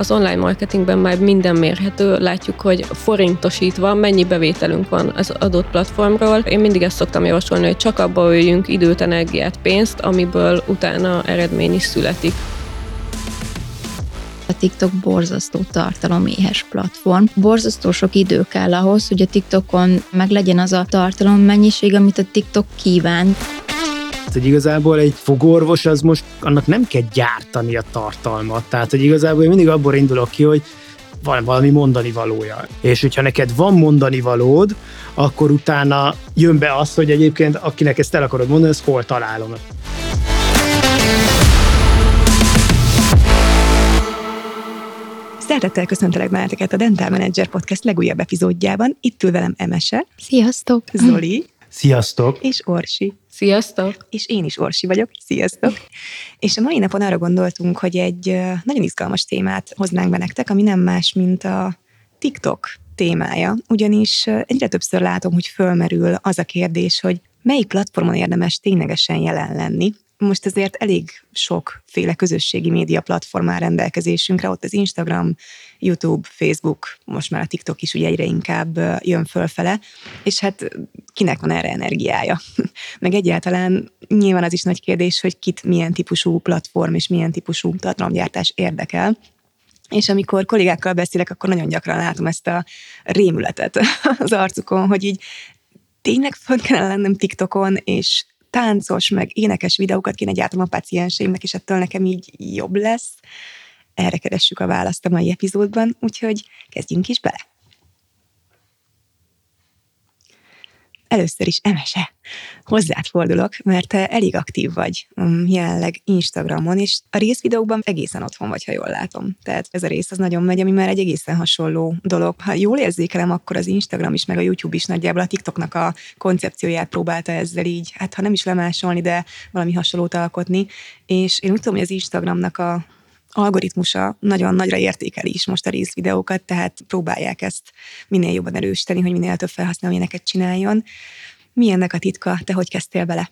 Az online marketingben már minden mérhető, látjuk, hogy forintosítva mennyi bevételünk van az adott platformról. Én mindig ezt szoktam javasolni, hogy csak abba öljünk időt, energiát, pénzt, amiből utána eredmény is születik. A TikTok borzasztó tartaloméhes platform. Borzasztó sok idő kell ahhoz, hogy a TikTokon meg legyen az a tartalom mennyiség, amit a TikTok kíván. Hogy igazából egy fogorvos az most annak nem kell gyártani a tartalmat. Tehát, hogy igazából én mindig abból indulok ki, hogy van valami mondani valója. És hogyha neked van mondani valód, akkor utána jön be az, hogy egyébként akinek ezt el akarod mondani, az hol találom. Szeretettel köszöntelek benneteket a Dental Manager Podcast legújabb epizódjában. Itt ül velem Emese, Sziasztok! Zoli Sziasztok! és Orsi. Sziasztok! És én is Orsi vagyok. Sziasztok! És a mai napon arra gondoltunk, hogy egy nagyon izgalmas témát hoznánk be nektek, ami nem más, mint a TikTok témája. Ugyanis egyre többször látom, hogy fölmerül az a kérdés, hogy melyik platformon érdemes ténylegesen jelen lenni, most azért elég sokféle közösségi média platform áll rendelkezésünkre, ott az Instagram, YouTube, Facebook, most már a TikTok is ugye egyre inkább jön fölfele, és hát kinek van erre energiája? Meg egyáltalán nyilván az is nagy kérdés, hogy kit milyen típusú platform és milyen típusú tartalomgyártás érdekel. És amikor kollégákkal beszélek, akkor nagyon gyakran látom ezt a rémületet az arcukon, hogy így tényleg föl kellene lennem TikTokon, és táncos, meg énekes videókat kéne gyártom a pacienseimnek, és ettől nekem így jobb lesz. Erre keressük a választ a mai epizódban, úgyhogy kezdjünk is bele. Először is Emese, hozzád fordulok, mert te elég aktív vagy um, jelenleg Instagramon, és a részvideókban egészen otthon vagy, ha jól látom. Tehát ez a rész az nagyon megy, ami már egy egészen hasonló dolog. Ha jól érzékelem, akkor az Instagram is, meg a YouTube is nagyjából a TikToknak a koncepcióját próbálta ezzel így, hát ha nem is lemásolni, de valami hasonlót alkotni. És én úgy tudom, hogy az Instagramnak a algoritmusa nagyon nagyra értékeli is most a részvideókat, tehát próbálják ezt minél jobban erősíteni, hogy minél több felhasználó ilyeneket csináljon. Mi ennek a titka? Te hogy kezdtél bele?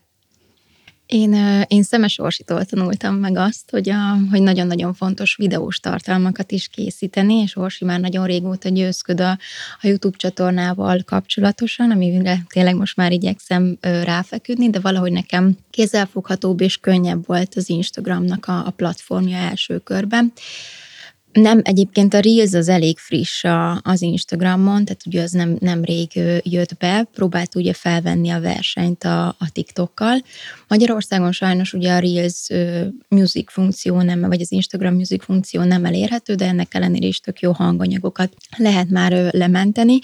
Én, én Szemes Orsitól tanultam meg azt, hogy, a, hogy nagyon-nagyon fontos videós tartalmakat is készíteni, és Orsi már nagyon régóta győzköd a, a YouTube csatornával kapcsolatosan, amire tényleg most már igyekszem ráfeküdni, de valahogy nekem kézzelfoghatóbb és könnyebb volt az Instagramnak a, a platformja első körben. Nem, egyébként a Reels az elég friss a, az Instagramon, tehát ugye az nem, nem rég jött be, próbált ugye felvenni a versenyt a, a TikTokkal. Magyarországon sajnos ugye a Reels music funkció nem, vagy az Instagram music funkció nem elérhető, de ennek ellenére is tök jó hanganyagokat lehet már lementeni.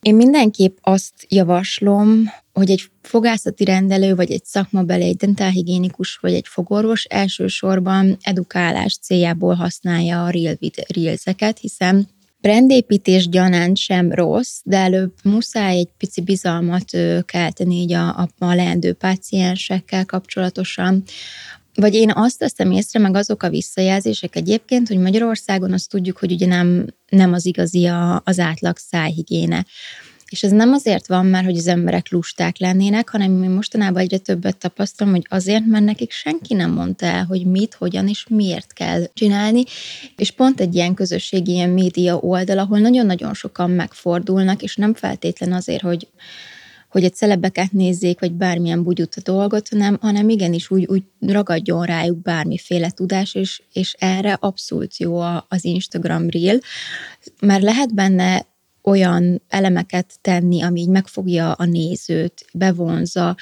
Én mindenképp azt javaslom, hogy egy fogászati rendelő, vagy egy szakmabeli, egy dentálhigiénikus, vagy egy fogorvos elsősorban edukálás céljából használja a reel vid- reelseket, hiszen brandépítés gyanánt sem rossz, de előbb muszáj egy pici bizalmat kelteni így a, a, a leendő páciensekkel kapcsolatosan, vagy én azt teszem észre, meg azok a visszajelzések egyébként, hogy Magyarországon azt tudjuk, hogy ugye nem, nem az igazi a, az átlag szájhigiéne. És ez nem azért van már, hogy az emberek lusták lennének, hanem én mostanában egyre többet tapasztalom, hogy azért, mert nekik senki nem mondta el, hogy mit, hogyan és miért kell csinálni. És pont egy ilyen közösségi, ilyen média oldal, ahol nagyon-nagyon sokan megfordulnak, és nem feltétlen azért, hogy hogy egy celebeket nézzék, vagy bármilyen bugyut a dolgot, hanem, hanem igenis úgy, úgy ragadjon rájuk bármiféle tudás, és, és erre abszolút jó az Instagram Reel, mert lehet benne olyan elemeket tenni, ami így megfogja a nézőt, bevonza,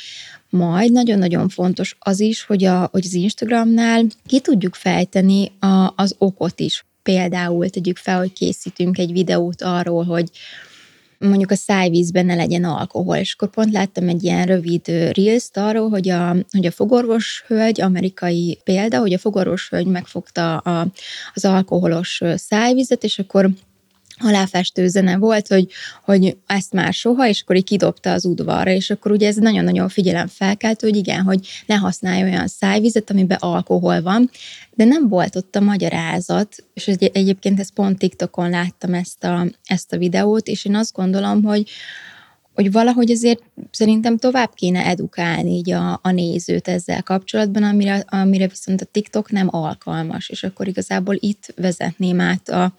majd nagyon-nagyon fontos az is, hogy, a, hogy az Instagramnál ki tudjuk fejteni a, az okot is. Például tegyük fel, hogy készítünk egy videót arról, hogy mondjuk a szájvízben ne legyen alkohol, és akkor pont láttam egy ilyen rövid reels arról, hogy a, hogy a fogorvos hölgy, amerikai példa, hogy a fogorvos hölgy megfogta a, az alkoholos szájvizet, és akkor aláfestő zene volt, hogy, hogy ezt már soha, és akkor így kidobta az udvarra, és akkor ugye ez nagyon-nagyon figyelemfelkeltő, hogy igen, hogy ne használj olyan szájvizet, amiben alkohol van, de nem volt ott a magyarázat, és egy, egyébként ezt pont TikTokon láttam ezt a, ezt a videót, és én azt gondolom, hogy hogy valahogy azért szerintem tovább kéne edukálni így a, a nézőt ezzel kapcsolatban, amire, amire viszont a TikTok nem alkalmas, és akkor igazából itt vezetném át a,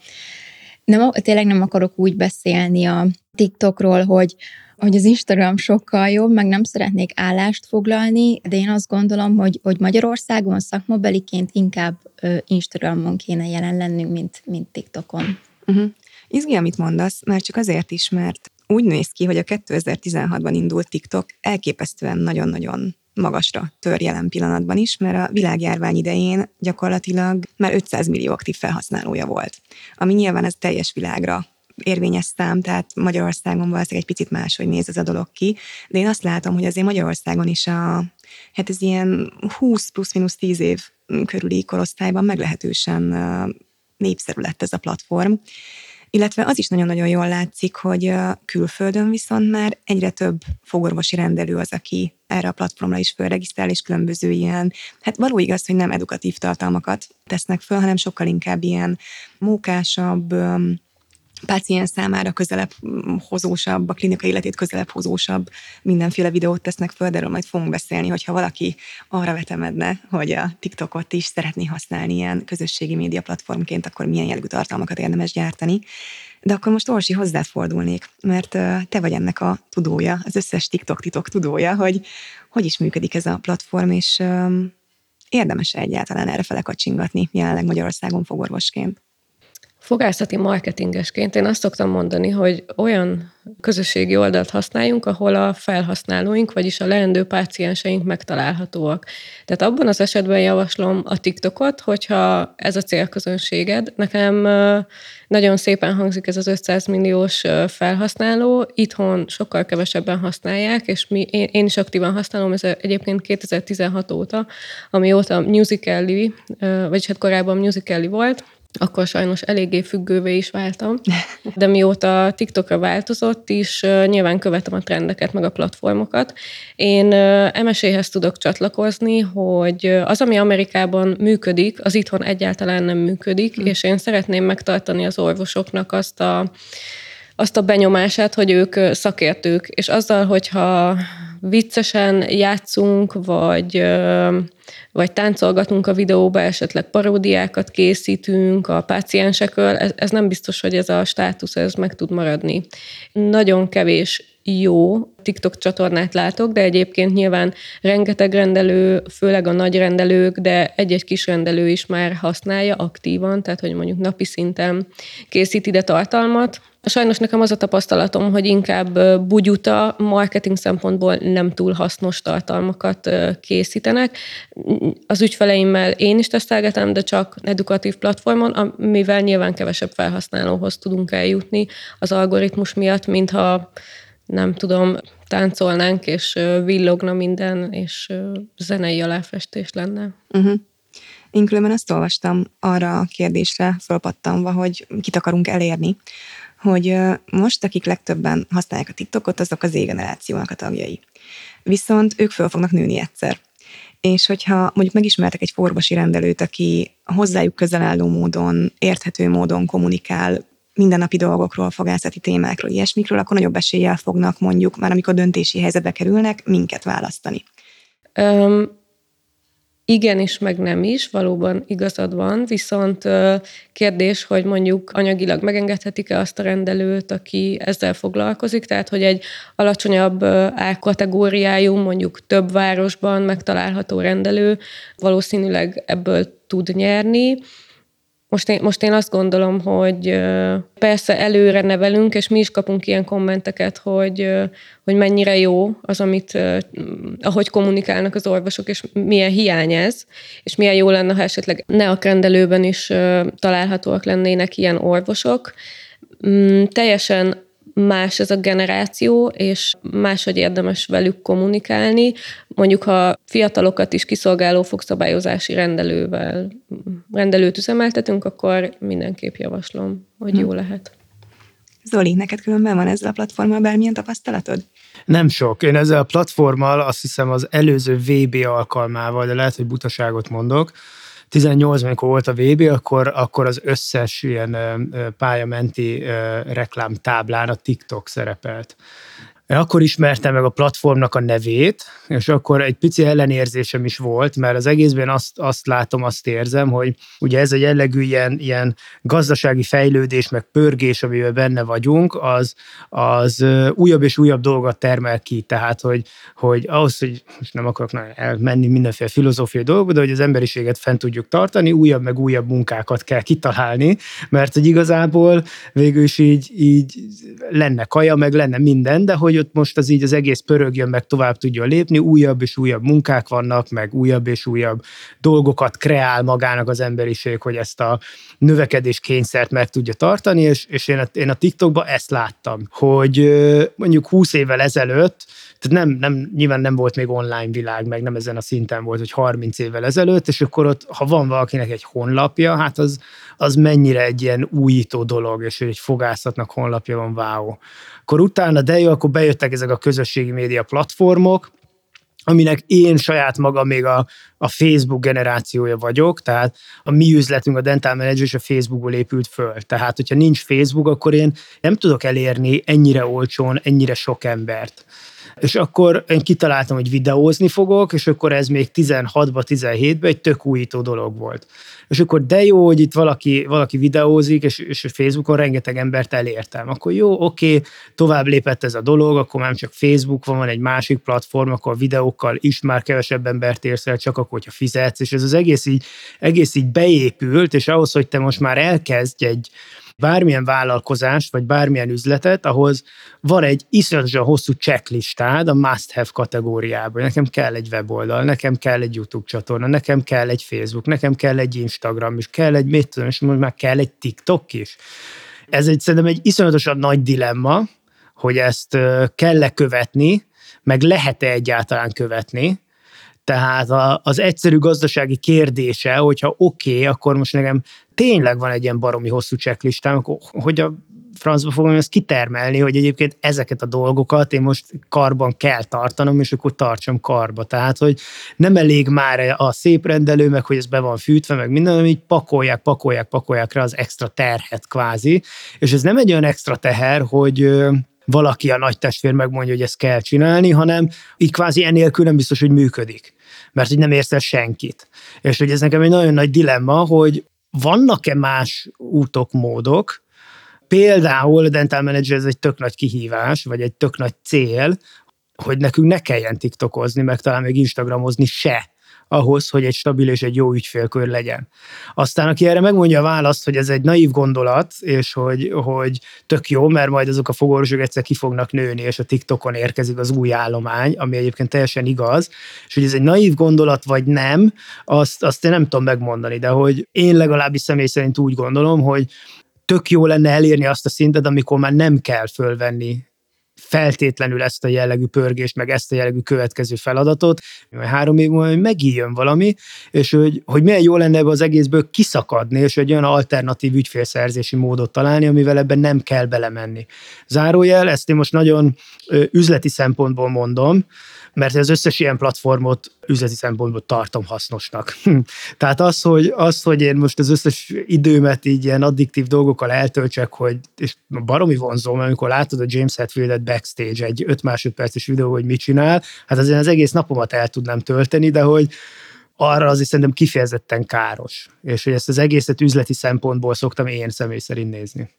nem, tényleg nem akarok úgy beszélni a TikTokról, hogy hogy az Instagram sokkal jobb, meg nem szeretnék állást foglalni, de én azt gondolom, hogy, hogy Magyarországon szakmabeliként inkább Instagramon kéne jelen lennünk, mint, mint TikTokon. Uh-huh. Izgi, amit mondasz, már csak azért is, mert úgy néz ki, hogy a 2016-ban indult TikTok elképesztően nagyon-nagyon magasra tör jelen pillanatban is, mert a világjárvány idején gyakorlatilag már 500 millió aktív felhasználója volt, ami nyilván ez teljes világra érvényes szám, tehát Magyarországon valószínűleg egy picit máshogy néz ez a dolog ki, de én azt látom, hogy azért Magyarországon is a, hát ez ilyen 20 plusz-minusz 10 év körüli korosztályban meglehetősen népszerű lett ez a platform, illetve az is nagyon-nagyon jól látszik, hogy külföldön viszont már egyre több fogorvosi rendelő az, aki erre a platformra is fölregisztrál, és különböző ilyen, hát való igaz, hogy nem edukatív tartalmakat tesznek föl, hanem sokkal inkább ilyen mókásabb, páciens számára közelebb hozósabb, a klinika életét közelebb hozósabb mindenféle videót tesznek föl, de erről majd fogunk beszélni, hogyha valaki arra vetemedne, hogy a TikTokot is szeretné használni ilyen közösségi média platformként, akkor milyen jellegű tartalmakat érdemes gyártani. De akkor most Orsi hozzád fordulnék, mert te vagy ennek a tudója, az összes TikTok-titok tudója, hogy hogy is működik ez a platform, és érdemes egyáltalán erre fele kacsingatni jelenleg Magyarországon fogorvosként? Fogászati marketingesként én azt szoktam mondani, hogy olyan közösségi oldalt használjunk, ahol a felhasználóink, vagyis a leendő pácienseink megtalálhatóak. Tehát abban az esetben javaslom a TikTokot, hogyha ez a célközönséged. Nekem nagyon szépen hangzik ez az 500 milliós felhasználó, itthon sokkal kevesebben használják, és mi, én, én is aktívan használom, ez egyébként 2016 óta, amióta Musical.ly, vagyis hát korábban Musical.ly volt, akkor sajnos eléggé függővé is váltam. De mióta TikTokra változott is, nyilván követem a trendeket, meg a platformokat. Én MSZ-hez tudok csatlakozni, hogy az, ami Amerikában működik, az itthon egyáltalán nem működik, hm. és én szeretném megtartani az orvosoknak azt a azt a benyomását, hogy ők szakértők, és azzal, hogyha viccesen játszunk, vagy, vagy táncolgatunk a videóba, esetleg paródiákat készítünk a páciensekről, ez, ez nem biztos, hogy ez a státusz ez meg tud maradni. Nagyon kevés jó TikTok csatornát látok, de egyébként nyilván rengeteg rendelő, főleg a nagy rendelők, de egy-egy kis rendelő is már használja aktívan, tehát hogy mondjuk napi szinten készít ide tartalmat, Sajnos nekem az a tapasztalatom, hogy inkább bugyuta, marketing szempontból nem túl hasznos tartalmakat készítenek. Az ügyfeleimmel én is tesztelgetem, de csak edukatív platformon, amivel nyilván kevesebb felhasználóhoz tudunk eljutni az algoritmus miatt, mintha nem tudom, táncolnánk, és villogna minden, és zenei aláfestés lenne. Uh-huh. Én különben azt olvastam arra a kérdésre, fölpattanva, hogy kit akarunk elérni, hogy most, akik legtöbben használják a TikTokot, azok az égenerációnak a tagjai. Viszont ők föl fognak nőni egyszer. És hogyha mondjuk megismertek egy forvasi rendelőt, aki hozzájuk közel álló módon, érthető módon kommunikál, mindennapi dolgokról, fogászati témákról, ilyesmikről, akkor nagyobb eséllyel fognak mondjuk, már amikor döntési helyzetbe kerülnek, minket választani. Um, igen is, meg nem is, valóban igazad van, viszont kérdés, hogy mondjuk anyagilag megengedhetik-e azt a rendelőt, aki ezzel foglalkozik, tehát hogy egy alacsonyabb árkategóriájú, mondjuk több városban megtalálható rendelő valószínűleg ebből tud nyerni, most én, most én azt gondolom, hogy persze előre nevelünk, és mi is kapunk ilyen kommenteket, hogy, hogy mennyire jó az, amit, ahogy kommunikálnak az orvosok, és milyen hiány ez, és milyen jó lenne, ha esetleg ne a rendelőben is találhatóak lennének ilyen orvosok. Mm, teljesen más ez a generáció, és máshogy érdemes velük kommunikálni. Mondjuk, ha fiatalokat is kiszolgáló fogszabályozási rendelővel, rendelőt üzemeltetünk, akkor mindenképp javaslom, hogy jó hm. lehet. Zoli, neked különben van ezzel a platformmal bármilyen tapasztalatod? Nem sok. Én ezzel a platformmal azt hiszem az előző VB alkalmával, de lehet, hogy butaságot mondok, 18 amikor volt a VB, akkor, akkor az összes ilyen pályamenti reklám táblán a TikTok szerepelt. Akkor ismertem meg a platformnak a nevét, és akkor egy pici ellenérzésem is volt, mert az egészben azt, azt látom, azt érzem, hogy ugye ez a jellegű ilyen, ilyen gazdasági fejlődés, meg pörgés, amivel benne vagyunk, az, az újabb és újabb dolgot termel ki. Tehát, hogy, hogy ahhoz, hogy most nem akarok elmenni mindenféle filozófiai dolgokba, de hogy az emberiséget fent tudjuk tartani, újabb meg újabb munkákat kell kitalálni, mert hogy igazából végül is így, így lenne kaja, meg lenne minden, de hogy ott most az így az egész pörögjön, meg tovább tudjon lépni, újabb és újabb munkák vannak, meg újabb és újabb dolgokat kreál magának az emberiség, hogy ezt a növekedés kényszert meg tudja tartani, és, és én, a, én a TikTokban ezt láttam, hogy mondjuk 20 évvel ezelőtt tehát nem, nem, nyilván nem volt még online világ, meg nem ezen a szinten volt, hogy 30 évvel ezelőtt, és akkor ott, ha van valakinek egy honlapja, hát az, az mennyire egy ilyen újító dolog, és hogy egy fogászatnak honlapja van, wow. Akkor utána, de jó, akkor bejöttek ezek a közösségi média platformok, aminek én saját magam még a, a Facebook generációja vagyok, tehát a mi üzletünk, a Dental Manager és a Facebookból épült föl. Tehát, hogyha nincs Facebook, akkor én nem tudok elérni ennyire olcsón, ennyire sok embert. És akkor én kitaláltam, hogy videózni fogok, és akkor ez még 16-ba, 17-ben egy tök újító dolog volt. És akkor de jó, hogy itt valaki, valaki videózik, és, és Facebookon rengeteg embert elértem. Akkor jó, oké, tovább lépett ez a dolog, akkor már csak Facebook van, van egy másik platform, akkor videókkal is már kevesebb embert érsz el, csak akkor, hogyha fizetsz, és ez az egész így, egész így beépült, és ahhoz, hogy te most már elkezdj egy, bármilyen vállalkozást, vagy bármilyen üzletet, ahhoz van egy iszonyatosan hosszú checklistád a must-have kategóriában. Nekem kell egy weboldal, nekem kell egy YouTube csatorna, nekem kell egy Facebook, nekem kell egy Instagram, és kell egy, mit tudom, és most már kell egy TikTok is. Ez egy, szerintem egy iszonyatosan nagy dilemma, hogy ezt kell-e követni, meg lehet-e egyáltalán követni, tehát az egyszerű gazdasági kérdése, hogyha oké, okay, akkor most nekem tényleg van egy ilyen baromi hosszú checklistám, akkor hogy a francba fogom ezt kitermelni, hogy egyébként ezeket a dolgokat én most karban kell tartanom, és akkor tartsam karba. Tehát, hogy nem elég már a szép rendelő, meg hogy ez be van fűtve, meg minden, hanem így pakolják, pakolják, pakolják rá az extra terhet kvázi. És ez nem egy olyan extra teher, hogy valaki a nagy testvér megmondja, hogy ezt kell csinálni, hanem így kvázi enélkül nem biztos, hogy működik. Mert hogy nem érsz el senkit. És hogy ez nekem egy nagyon nagy dilemma, hogy vannak-e más útok, módok, Például a Dental Manager ez egy tök nagy kihívás, vagy egy tök nagy cél, hogy nekünk ne kelljen TikTokozni, meg talán még Instagramozni se, ahhoz, hogy egy stabil és egy jó ügyfélkör legyen. Aztán aki erre megmondja a választ, hogy ez egy naív gondolat, és hogy, hogy tök jó, mert majd azok a fogorvosok egyszer ki fognak nőni, és a TikTokon érkezik az új állomány, ami egyébként teljesen igaz, és hogy ez egy naív gondolat, vagy nem, azt, azt én nem tudom megmondani, de hogy én legalábbis személy szerint úgy gondolom, hogy tök jó lenne elérni azt a szintet, amikor már nem kell fölvenni feltétlenül ezt a jellegű pörgést, meg ezt a jellegű következő feladatot, mert három év múlva megijön valami, és hogy, hogy milyen jó lenne ebbe az egészből kiszakadni, és egy olyan alternatív ügyfélszerzési módot találni, amivel ebben nem kell belemenni. Zárójel, ezt én most nagyon üzleti szempontból mondom, mert az összes ilyen platformot üzleti szempontból tartom hasznosnak. Tehát az hogy, az, hogy én most az összes időmet így ilyen addiktív dolgokkal eltöltsek, hogy és baromi vonzom, amikor látod a James Hetfieldet backstage egy 5 másodperces videó, hogy mit csinál, hát azért az egész napomat el tudnám tölteni, de hogy arra azért szerintem kifejezetten káros. És hogy ezt az egészet üzleti szempontból szoktam én személy szerint nézni.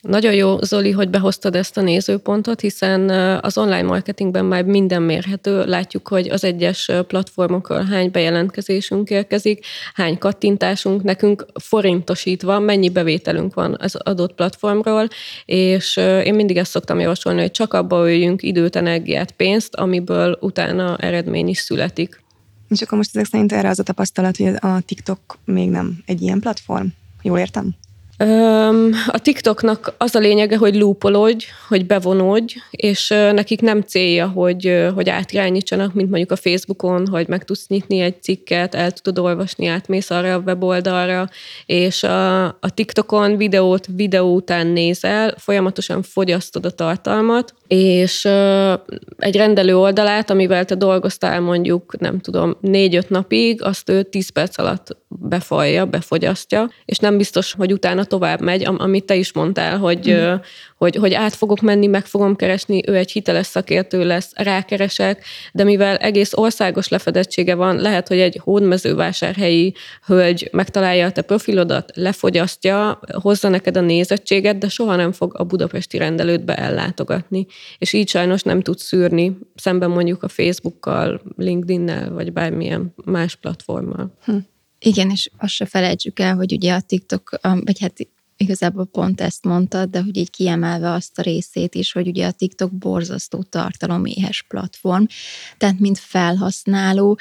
Nagyon jó, Zoli, hogy behoztad ezt a nézőpontot, hiszen az online marketingben már minden mérhető. Látjuk, hogy az egyes platformokon hány bejelentkezésünk érkezik, hány kattintásunk, nekünk forintosítva, mennyi bevételünk van az adott platformról, és én mindig ezt szoktam javasolni, hogy csak abba öljünk időt, energiát, pénzt, amiből utána eredmény is születik. És akkor most ezek szerint erre az a tapasztalat, hogy a TikTok még nem egy ilyen platform? Jól értem? A TikToknak az a lényege, hogy lúpolódj, hogy bevonódj, és nekik nem célja, hogy, hogy átirányítsanak, mint mondjuk a Facebookon, hogy meg tudsz nyitni egy cikket, el tudod olvasni, átmész arra a weboldalra, és a, a TikTokon videót videó után nézel, folyamatosan fogyasztod a tartalmat, és egy rendelő oldalát, amivel te dolgoztál mondjuk, nem tudom, négy-öt napig, azt ő tíz perc alatt befalja, befogyasztja, és nem biztos, hogy utána tovább megy, amit te is mondtál, hogy, mm. hogy, hogy át fogok menni, meg fogom keresni, ő egy hiteles szakértő lesz, rákeresek, de mivel egész országos lefedettsége van, lehet, hogy egy hódmezővásárhelyi hölgy megtalálja a te profilodat, lefogyasztja, hozza neked a nézettséget, de soha nem fog a budapesti rendelődbe ellátogatni. És így sajnos nem tud szűrni, szemben mondjuk a Facebookkal, LinkedIn-nel, vagy bármilyen más platformmal. Hm. Igen, és azt se felejtsük el, hogy ugye a TikTok, vagy hát igazából pont ezt mondtad, de hogy így kiemelve azt a részét is, hogy ugye a TikTok borzasztó tartaloméhes platform, tehát mint felhasználó,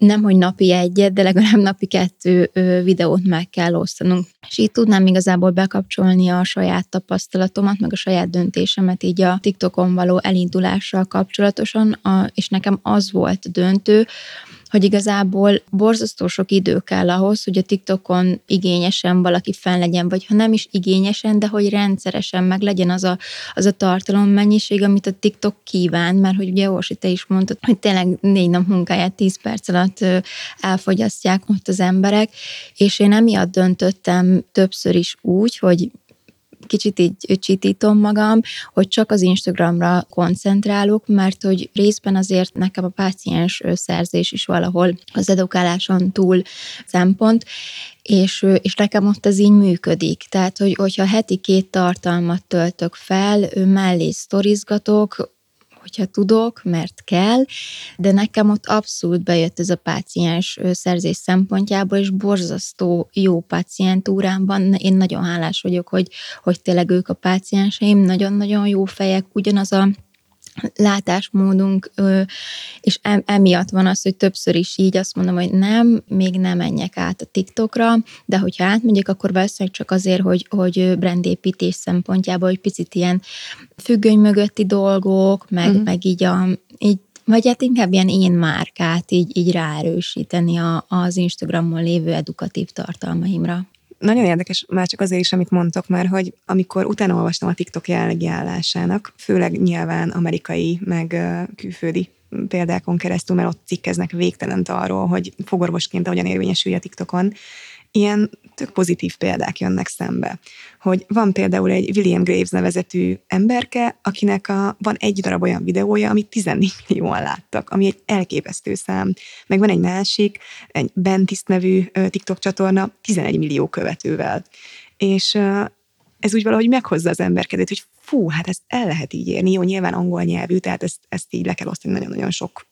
nem, hogy napi egyet, de legalább napi kettő videót meg kell osztanunk. És így tudnám igazából bekapcsolni a saját tapasztalatomat, meg a saját döntésemet így a TikTokon való elindulással kapcsolatosan, a, és nekem az volt döntő, hogy igazából borzasztó sok idő kell ahhoz, hogy a TikTokon igényesen valaki fenn legyen, vagy ha nem is igényesen, de hogy rendszeresen meg legyen az a, az a tartalommennyiség, amit a TikTok kíván, mert hogy ugye Orsi, te is mondtad, hogy tényleg négy nap munkáját tíz perc alatt elfogyasztják ott az emberek, és én emiatt döntöttem többször is úgy, hogy kicsit így csitítom magam, hogy csak az Instagramra koncentrálok, mert hogy részben azért nekem a páciens szerzés is valahol az edukáláson túl szempont, és, és nekem ott ez így működik. Tehát, hogy, hogyha heti két tartalmat töltök fel, mellé sztorizgatok, hogyha tudok, mert kell, de nekem ott abszolút bejött ez a páciens szerzés szempontjából, és borzasztó jó pácientúrámban. Én nagyon hálás vagyok, hogy, hogy tényleg ők a pácienseim, nagyon-nagyon jó fejek, ugyanaz a látásmódunk, és emiatt van az, hogy többször is így azt mondom, hogy nem, még nem menjek át a TikTokra, de hogyha átmegyek, akkor valószínűleg csak azért, hogy, hogy brandépítés szempontjából, hogy picit ilyen függöny mögötti dolgok, meg, uh-huh. meg így a így vagy hát inkább ilyen én márkát így, így ráerősíteni a, az Instagramon lévő edukatív tartalmaimra nagyon érdekes, már csak azért is, amit mondtok, mert hogy amikor utána olvastam a TikTok jelenlegi állásának, főleg nyilván amerikai, meg külföldi példákon keresztül, mert ott cikkeznek végtelent arról, hogy fogorvosként hogyan érvényesülj a TikTokon, ilyen tök pozitív példák jönnek szembe. Hogy van például egy William Graves nevezetű emberke, akinek a, van egy darab olyan videója, amit 14 millióan láttak, ami egy elképesztő szám. Meg van egy másik, egy Bentiszt nevű TikTok csatorna, 11 millió követővel. És ez úgy valahogy meghozza az emberkedet, hogy fú, hát ezt el lehet így érni. Jó, nyilván angol nyelvű, tehát ezt, ezt így le kell osztani nagyon-nagyon sok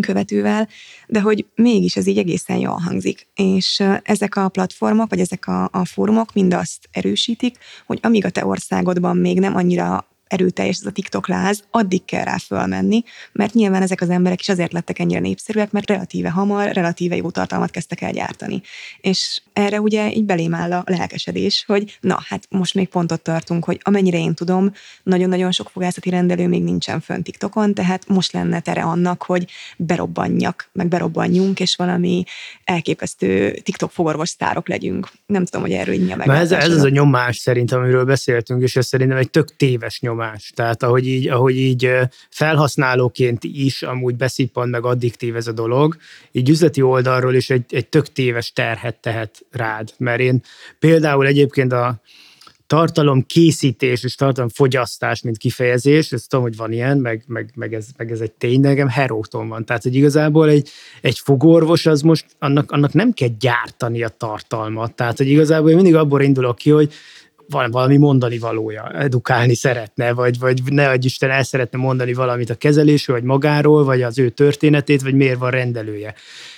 követővel, de hogy mégis ez így egészen jól hangzik. És ezek a platformok, vagy ezek a, a fórumok mind azt erősítik, hogy amíg a te országodban még nem annyira erőteljes ez a TikTok láz, addig kell rá fölmenni, mert nyilván ezek az emberek is azért lettek ennyire népszerűek, mert relatíve hamar, relatíve jó tartalmat kezdtek el gyártani. És erre ugye így belém áll a lelkesedés, hogy na, hát most még pontot tartunk, hogy amennyire én tudom, nagyon-nagyon sok fogászati rendelő még nincsen fönn TikTokon, tehát most lenne tere annak, hogy berobbanjak, meg berobbanjunk, és valami elképesztő TikTok fogorvos sztárok legyünk. Nem tudom, hogy erről így a ez, ez az a nyomás szerintem, amiről beszéltünk, és ez szerintem egy tök téves nyomás nyomás. Tehát ahogy így, ahogy így felhasználóként is amúgy beszippan meg addiktív ez a dolog, így üzleti oldalról is egy, egy tök téves terhet tehet rád. Mert én például egyébként a tartalom készítés és tartalom fogyasztás, mint kifejezés, ezt tudom, hogy van ilyen, meg, meg, meg, ez, meg ez egy tény, nekem heróton van. Tehát, hogy igazából egy, egy fogorvos az most, annak, annak nem kell gyártani a tartalmat. Tehát, hogy igazából én mindig abból indulok ki, hogy van valami mondani valója, edukálni szeretne, vagy, vagy ne adj Isten el szeretne mondani valamit a kezelésről, vagy magáról, vagy az ő történetét, vagy miért van rendelője.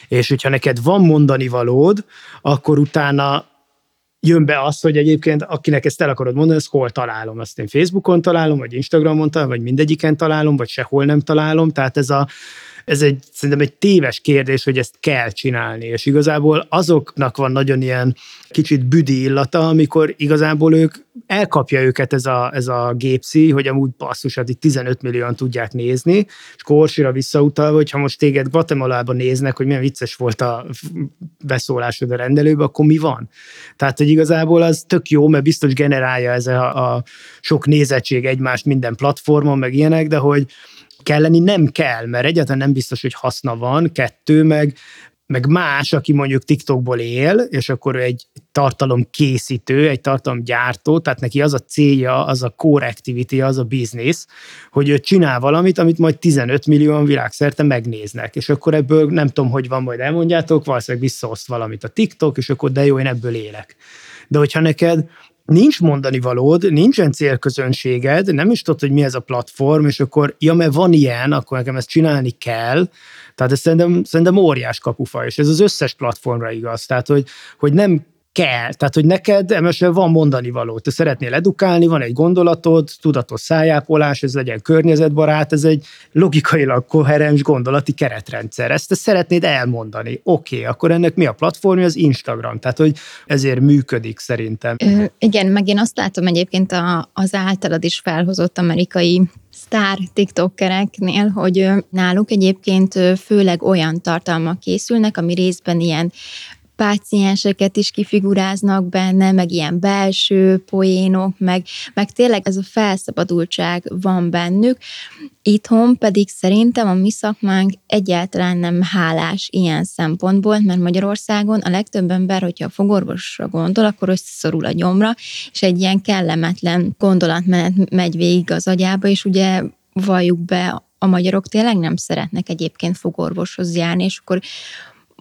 És hogyha neked van mondani valód, akkor utána jön be az, hogy egyébként akinek ezt el akarod mondani, ezt hol találom. Azt én Facebookon találom, vagy Instagramon találom, vagy mindegyiken találom, vagy sehol nem találom. Tehát ez a, ez egy, szerintem egy téves kérdés, hogy ezt kell csinálni, és igazából azoknak van nagyon ilyen kicsit büdi illata, amikor igazából ők elkapja őket ez a, ez a gépszi, hogy amúgy basszus, hát itt 15 millióan tudják nézni, és Korsira hogy ha most téged Guatemalában néznek, hogy milyen vicces volt a beszólásod a rendelőbe, akkor mi van? Tehát, hogy igazából az tök jó, mert biztos generálja ez a, a sok nézettség egymást minden platformon, meg ilyenek, de hogy kelleni nem kell, mert egyáltalán nem biztos, hogy haszna van, kettő meg meg más, aki mondjuk TikTokból él, és akkor egy tartalom készítő, egy tartalomgyártó, tehát neki az a célja, az a core activity, az a business, hogy ő csinál valamit, amit majd 15 millióan világszerte megnéznek, és akkor ebből nem tudom, hogy van, majd elmondjátok, valószínűleg visszaoszt valamit a TikTok, és akkor de jó, én ebből élek. De hogyha neked nincs mondani valód, nincsen célközönséged, nem is tudod, hogy mi ez a platform, és akkor, ja, mert van ilyen, akkor nekem ezt csinálni kell, tehát ez szerintem, szerintem óriás kapufa, és ez az összes platformra igaz. Tehát, hogy, hogy nem kell. Tehát, hogy neked emesben van mondani való. Te szeretnél edukálni, van egy gondolatod, tudatos szájápolás, ez legyen környezetbarát, ez egy logikailag koherens gondolati keretrendszer. Ezt te szeretnéd elmondani. Oké, okay, akkor ennek mi a platformja? Az Instagram. Tehát, hogy ezért működik szerintem. Ö, igen, meg én azt látom egyébként a, az általad is felhozott amerikai sztár TikTokereknél, hogy náluk egyébként főleg olyan tartalmak készülnek, ami részben ilyen pácienseket is kifiguráznak benne, meg ilyen belső poénok, meg, meg tényleg ez a felszabadultság van bennük. Itthon pedig szerintem a mi szakmánk egyáltalán nem hálás ilyen szempontból, mert Magyarországon a legtöbb ember, hogyha a fogorvosra gondol, akkor összeszorul a gyomra, és egy ilyen kellemetlen gondolatmenet megy végig az agyába, és ugye valljuk be, a magyarok tényleg nem szeretnek egyébként fogorvoshoz járni, és akkor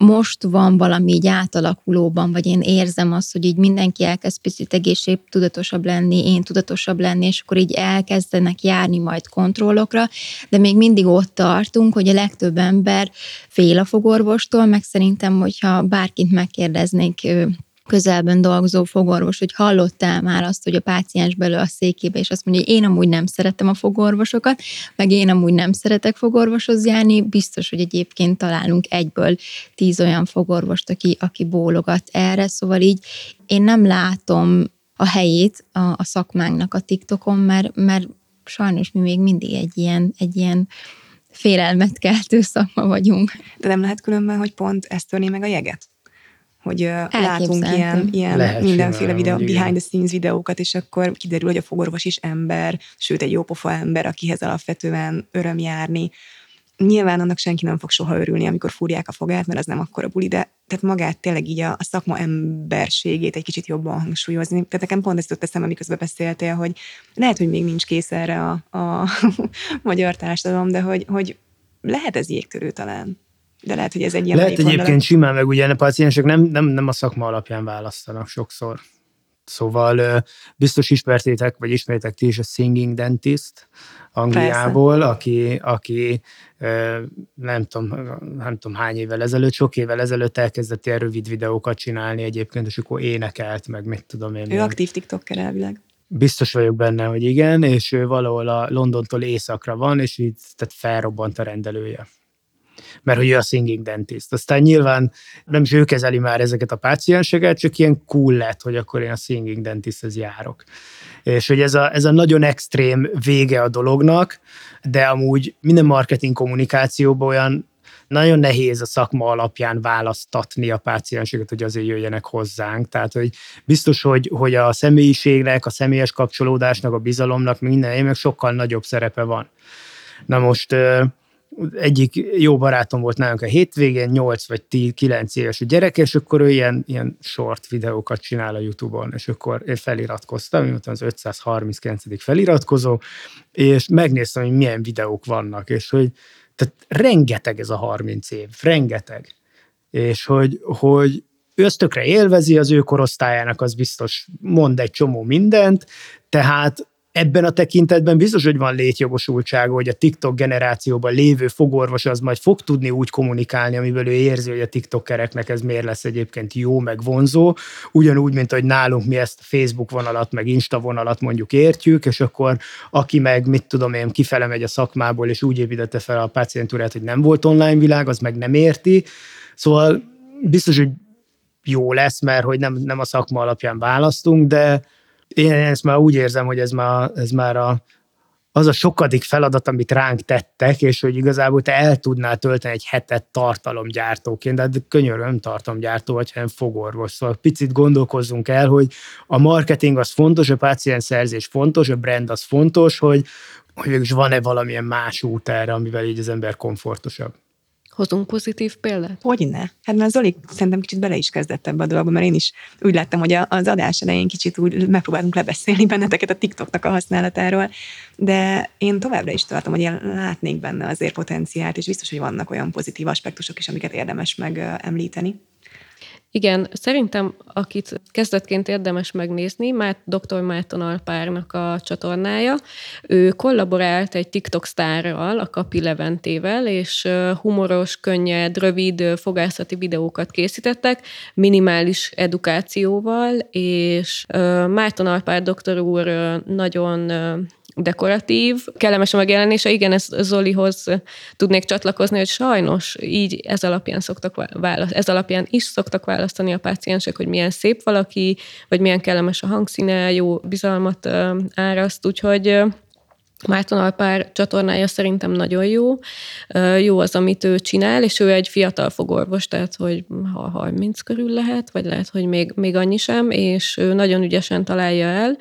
most van valami így átalakulóban, vagy én érzem azt, hogy így mindenki elkezd picit egészség tudatosabb lenni, én tudatosabb lenni, és akkor így elkezdenek járni majd kontrollokra, de még mindig ott tartunk, hogy a legtöbb ember fél a fogorvostól, meg szerintem, hogyha bárkit megkérdeznék közelben dolgozó fogorvos, hogy hallottál már azt, hogy a páciens belül a székébe, és azt mondja, hogy én amúgy nem szeretem a fogorvosokat, meg én amúgy nem szeretek fogorvoshoz járni, biztos, hogy egyébként találunk egyből tíz olyan fogorvost, aki, aki bólogat erre, szóval így én nem látom a helyét a, a szakmánknak a TikTokon, mert, mert sajnos mi még mindig egy ilyen, egy ilyen félelmet keltő szakma vagyunk. De nem lehet különben, hogy pont ezt törni meg a jeget? Hogy látunk ilyen, ilyen mindenféle videó, behind the scenes videókat, és akkor kiderül, hogy a fogorvos is ember, sőt egy jópofa ember, akihez alapvetően öröm járni. Nyilván annak senki nem fog soha örülni, amikor fúrják a fogát, mert az nem akkora buli, de tehát magát tényleg így a, a szakma emberségét egy kicsit jobban hangsúlyozni. Tehát nekem pont ezt jutott eszembe, miközben beszéltél, hogy lehet, hogy még nincs kész erre a, a magyar társadalom, de hogy, hogy lehet ez jégtörő talán de lehet, hogy ez egy ilyen Lehet egyébként mondalat. simán, meg ugye a paciensek nem, nem, nem a szakma alapján választanak sokszor. Szóval biztos ismertétek, vagy ismertek ti is a Singing Dentist Angliából, aki, aki nem tudom, nem tudom hány évvel ezelőtt, sok évvel ezelőtt elkezdett ilyen rövid videókat csinálni egyébként, és akkor énekelt, meg mit tudom én. Ő aktív TikToker elvileg. Biztos vagyok benne, hogy igen, és ő valahol a Londontól északra van, és így tehát felrobbant a rendelője mert hogy ő a singing dentist. Aztán nyilván nem is ő kezeli már ezeket a pácienseket, csak ilyen cool lett, hogy akkor én a singing dentisthez járok. És hogy ez a, ez a nagyon extrém vége a dolognak, de amúgy minden marketing kommunikációban olyan nagyon nehéz a szakma alapján választatni a pácienseket, hogy azért jöjjenek hozzánk. Tehát, hogy biztos, hogy, hogy a személyiségnek, a személyes kapcsolódásnak, a bizalomnak minden, meg sokkal nagyobb szerepe van. Na most egyik jó barátom volt nálunk a hétvégén, 8 vagy 10, 9 éves a gyerek, és akkor ő ilyen, ilyen short videókat csinál a Youtube-on, és akkor én feliratkoztam, én az 539. feliratkozó, és megnéztem, hogy milyen videók vannak, és hogy tehát rengeteg ez a 30 év, rengeteg. És hogy, hogy ő ezt tökre élvezi, az ő korosztályának az biztos mond egy csomó mindent, tehát ebben a tekintetben biztos, hogy van létjogosultsága, hogy a TikTok generációban lévő fogorvos az majd fog tudni úgy kommunikálni, amiből ő érzi, hogy a TikTokereknek ez miért lesz egyébként jó, meg vonzó, ugyanúgy, mint hogy nálunk mi ezt Facebook vonalat, meg Insta vonalat mondjuk értjük, és akkor aki meg, mit tudom én, kifele megy a szakmából, és úgy építette fel a pácientúrát, hogy nem volt online világ, az meg nem érti. Szóval biztos, hogy jó lesz, mert hogy nem, nem a szakma alapján választunk, de én ezt már úgy érzem, hogy ez már, ez már a, az a sokadik feladat, amit ránk tettek, és hogy igazából te el tudnál tölteni egy hetet tartalomgyártóként, de könyöröm tartalomgyártó, vagy hanem fogorvos. Szóval picit gondolkozzunk el, hogy a marketing az fontos, a páciens szerzés fontos, a brand az fontos, hogy, hogy is van-e valamilyen más út erre, amivel így az ember komfortosabb. Hozunk pozitív példát? Hogyne? Hát mert Zoli szerintem kicsit bele is kezdett ebbe a dologba, mert én is úgy láttam, hogy az adás elején kicsit úgy megpróbálunk lebeszélni benneteket a TikToknak a használatáról, de én továbbra is tartom, hogy én látnék benne azért potenciált, és biztos, hogy vannak olyan pozitív aspektusok is, amiket érdemes megemlíteni. Igen, szerintem akit kezdetként érdemes megnézni, már dr. Márton Alpárnak a csatornája. Ő kollaborált egy TikTok sztárral, a Kapi Leventével, és humoros, könnyed, rövid fogászati videókat készítettek, minimális edukációval, és Márton Alpár doktor úr nagyon dekoratív, kellemes a megjelenése. Igen, ez Zolihoz tudnék csatlakozni, hogy sajnos így ez alapján szoktak választ, ez alapján is szoktak választani a páciensek, hogy milyen szép valaki, vagy milyen kellemes a hangszíne, jó bizalmat áraszt, úgyhogy Márton Alpár csatornája szerintem nagyon jó. Jó az, amit ő csinál, és ő egy fiatal fogorvos, tehát hogy ha 30 körül lehet, vagy lehet, hogy még, még annyi sem, és ő nagyon ügyesen találja el,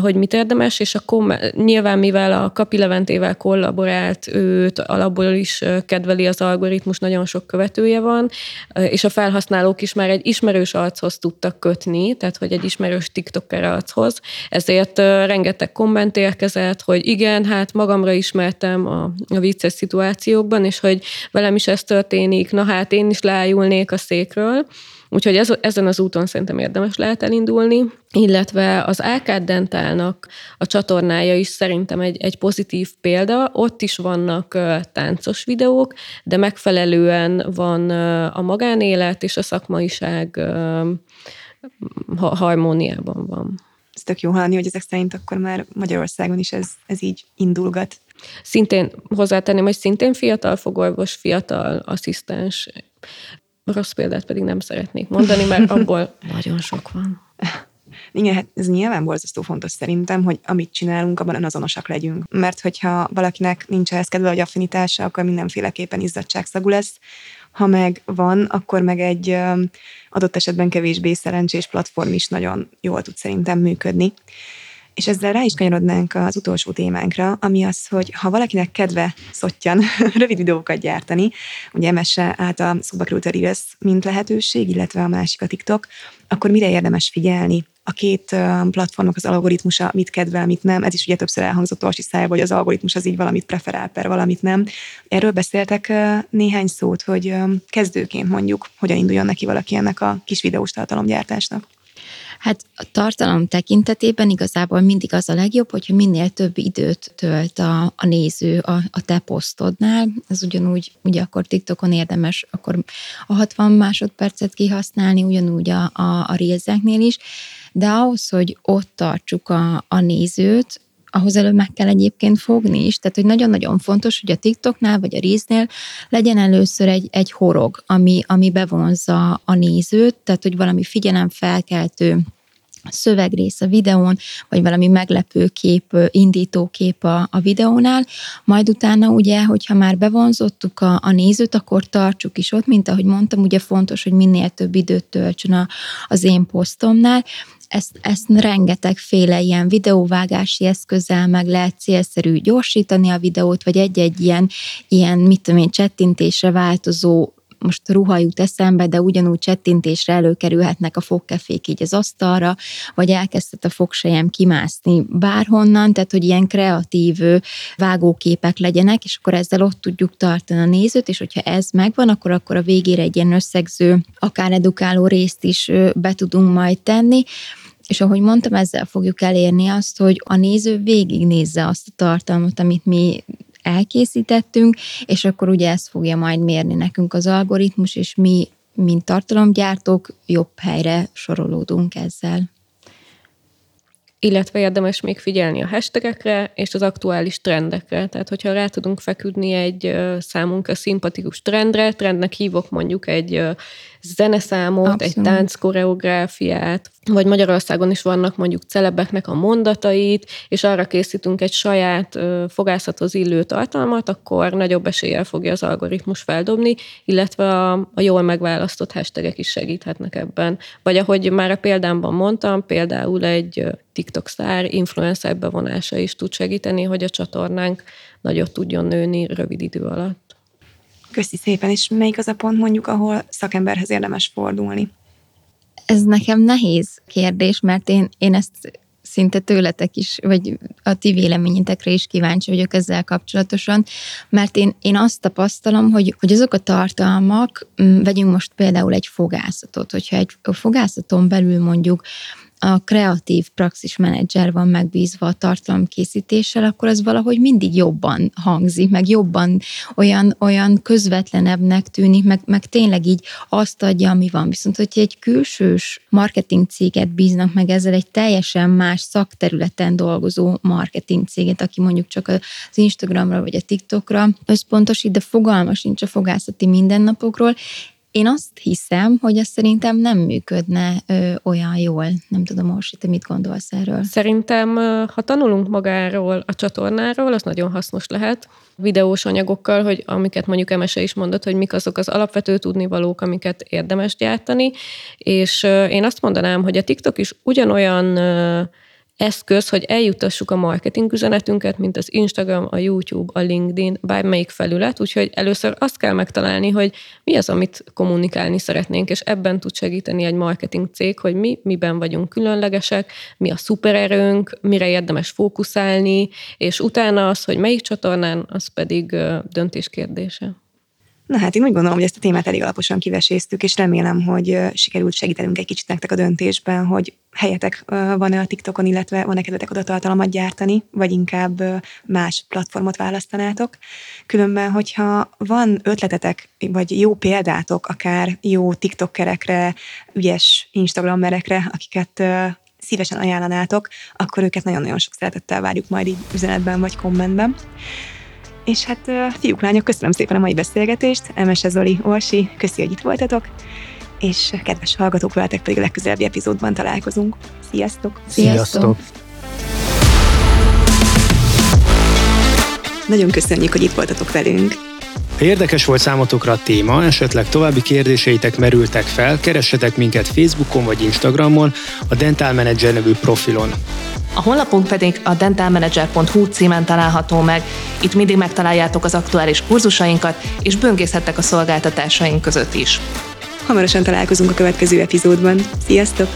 hogy mit érdemes, és akkor nyilván mivel a Kapi Leventével kollaborált, őt alapból is kedveli az algoritmus, nagyon sok követője van, és a felhasználók is már egy ismerős archoz tudtak kötni, tehát hogy egy ismerős TikToker archoz, ezért rengeteg komment érkezett, hogy igen, hát magamra ismertem a, a vicces szituációkban, és hogy velem is ez történik, na hát én is leájulnék a székről, Úgyhogy ez, ezen az úton szerintem érdemes lehet elindulni, illetve az Ákád Dentálnak a csatornája is szerintem egy, egy pozitív példa. Ott is vannak táncos videók, de megfelelően van a magánélet és a szakmaiság harmóniában van ez tök jó hallani, hogy ezek szerint akkor már Magyarországon is ez, ez így indulgat. Szintén hozzátenném, hogy szintén fiatal fogorvos, fiatal asszisztens, rossz példát pedig nem szeretnék mondani, mert abból nagyon sok van. Igen, hát ez nyilván borzasztó fontos szerintem, hogy amit csinálunk, abban azonosak legyünk. Mert hogyha valakinek nincs ehhez kedve, vagy affinitása, akkor mindenféleképpen izzadságszagú lesz. Ha meg van, akkor meg egy adott esetben kevésbé szerencsés platform is nagyon jól tud szerintem működni. És ezzel rá is kanyarodnánk az utolsó témánkra, ami az, hogy ha valakinek kedve szottyan rövid videókat gyártani, ugye MSE által szóba a Reels, mint lehetőség, illetve a másik a TikTok, akkor mire érdemes figyelni? A két platformnak az algoritmusa mit kedvel, mit nem. Ez is ugye többször elhangzott Orsi szájába, hogy az algoritmus az így valamit preferál, per valamit nem. Erről beszéltek néhány szót, hogy kezdőként mondjuk, hogyan induljon neki valaki ennek a kis videós tartalomgyártásnak. Hát a tartalom tekintetében igazából mindig az a legjobb, hogyha minél több időt tölt a, a néző a, a te posztodnál. Ez ugyanúgy, ugye akkor TikTokon érdemes akkor a 60 másodpercet kihasználni, ugyanúgy a, a, a is, de ahhoz, hogy ott tartsuk a, a nézőt, ahhoz előbb meg kell egyébként fogni is. Tehát, hogy nagyon-nagyon fontos, hogy a TikToknál vagy a Reelsnél legyen először egy, egy horog, ami, ami bevonza a nézőt, tehát, hogy valami figyelemfelkeltő szövegrész a videón, vagy valami meglepő kép, indító kép a, a videónál, majd utána ugye, hogyha már bevonzottuk a, a nézőt, akkor tartsuk is ott, mint ahogy mondtam, ugye fontos, hogy minél több időt töltsön a, az én posztomnál, ezt, ezt rengetegféle ilyen videóvágási eszközzel meg lehet célszerű gyorsítani a videót, vagy egy-egy ilyen, ilyen mit tudom én, csettintésre változó most ruha jut eszembe, de ugyanúgy csettintésre előkerülhetnek a fogkefék így az asztalra, vagy elkezdett a fogsejem kimászni bárhonnan, tehát hogy ilyen kreatív vágóképek legyenek, és akkor ezzel ott tudjuk tartani a nézőt, és hogyha ez megvan, akkor akkor a végére egy ilyen összegző, akár edukáló részt is be tudunk majd tenni, és ahogy mondtam, ezzel fogjuk elérni azt, hogy a néző végignézze azt a tartalmat, amit mi elkészítettünk, és akkor ugye ezt fogja majd mérni nekünk az algoritmus, és mi, mint tartalomgyártók, jobb helyre sorolódunk ezzel illetve érdemes még figyelni a hashtagekre és az aktuális trendekre. Tehát, hogyha rá tudunk feküdni egy számunkra szimpatikus trendre, trendnek hívok mondjuk egy zeneszámot, Abszolút. egy tánckoreográfiát, vagy Magyarországon is vannak mondjuk celebeknek a mondatait, és arra készítünk egy saját fogászathoz illő tartalmat, akkor nagyobb eséllyel fogja az algoritmus feldobni, illetve a, a jól megválasztott hashtagek is segíthetnek ebben. Vagy ahogy már a példámban mondtam, például egy TikTok sztár influencer bevonása is tud segíteni, hogy a csatornánk nagyot tudjon nőni rövid idő alatt. Köszi szépen, és melyik az a pont mondjuk, ahol szakemberhez érdemes fordulni? Ez nekem nehéz kérdés, mert én, én ezt szinte tőletek is, vagy a ti véleményetekre is kíváncsi vagyok ezzel kapcsolatosan, mert én, én azt tapasztalom, hogy, hogy azok a tartalmak, vegyünk most például egy fogászatot, hogyha egy fogászaton belül mondjuk a kreatív praxis menedzser van megbízva a tartalomkészítéssel, akkor az valahogy mindig jobban hangzik, meg jobban olyan, olyan közvetlenebbnek tűnik, meg, meg tényleg így azt adja, ami van. Viszont, hogyha egy külsős marketing céget bíznak meg ezzel egy teljesen más szakterületen dolgozó marketing céget, aki mondjuk csak az Instagramra vagy a TikTokra összpontosít, de fogalma sincs a fogászati mindennapokról, én azt hiszem, hogy ez szerintem nem működne ö, olyan jól. Nem tudom, most te mit gondolsz erről? Szerintem, ha tanulunk magáról, a csatornáról, az nagyon hasznos lehet. Videós anyagokkal, hogy amiket mondjuk Emese is mondott, hogy mik azok az alapvető tudnivalók, amiket érdemes gyártani. És én azt mondanám, hogy a TikTok is ugyanolyan eszköz, hogy eljutassuk a marketing üzenetünket, mint az Instagram, a YouTube, a LinkedIn, bármelyik felület, úgyhogy először azt kell megtalálni, hogy mi az, amit kommunikálni szeretnénk, és ebben tud segíteni egy marketing cég, hogy mi miben vagyunk különlegesek, mi a szupererőnk, mire érdemes fókuszálni, és utána az, hogy melyik csatornán, az pedig döntés kérdése. Na hát én úgy gondolom, hogy ezt a témát elég alaposan kiveséztük, és remélem, hogy sikerült segítenünk egy kicsit nektek a döntésben, hogy helyetek van-e a TikTokon, illetve van-e kedvetek oda tartalmat gyártani, vagy inkább más platformot választanátok. Különben, hogyha van ötletetek, vagy jó példátok, akár jó TikTokerekre, ügyes Instagramerekre, akiket szívesen ajánlanátok, akkor őket nagyon-nagyon sok szeretettel várjuk majd így üzenetben vagy kommentben. És hát fiúk, lányok, köszönöm szépen a mai beszélgetést. Emese Zoli, Orsi, köszi, hogy itt voltatok. És kedves hallgatók, veletek pedig a legközelebbi epizódban találkozunk. Sziasztok! Sziasztok! Nagyon köszönjük, hogy itt voltatok velünk. Ha érdekes volt számotokra a téma, esetleg további kérdéseitek merültek fel, keressetek minket Facebookon vagy Instagramon, a Dental Manager nevű profilon. A honlapunk pedig a dentalmanager.hu címen található meg. Itt mindig megtaláljátok az aktuális kurzusainkat, és böngészhettek a szolgáltatásaink között is. Hamarosan találkozunk a következő epizódban. Sziasztok!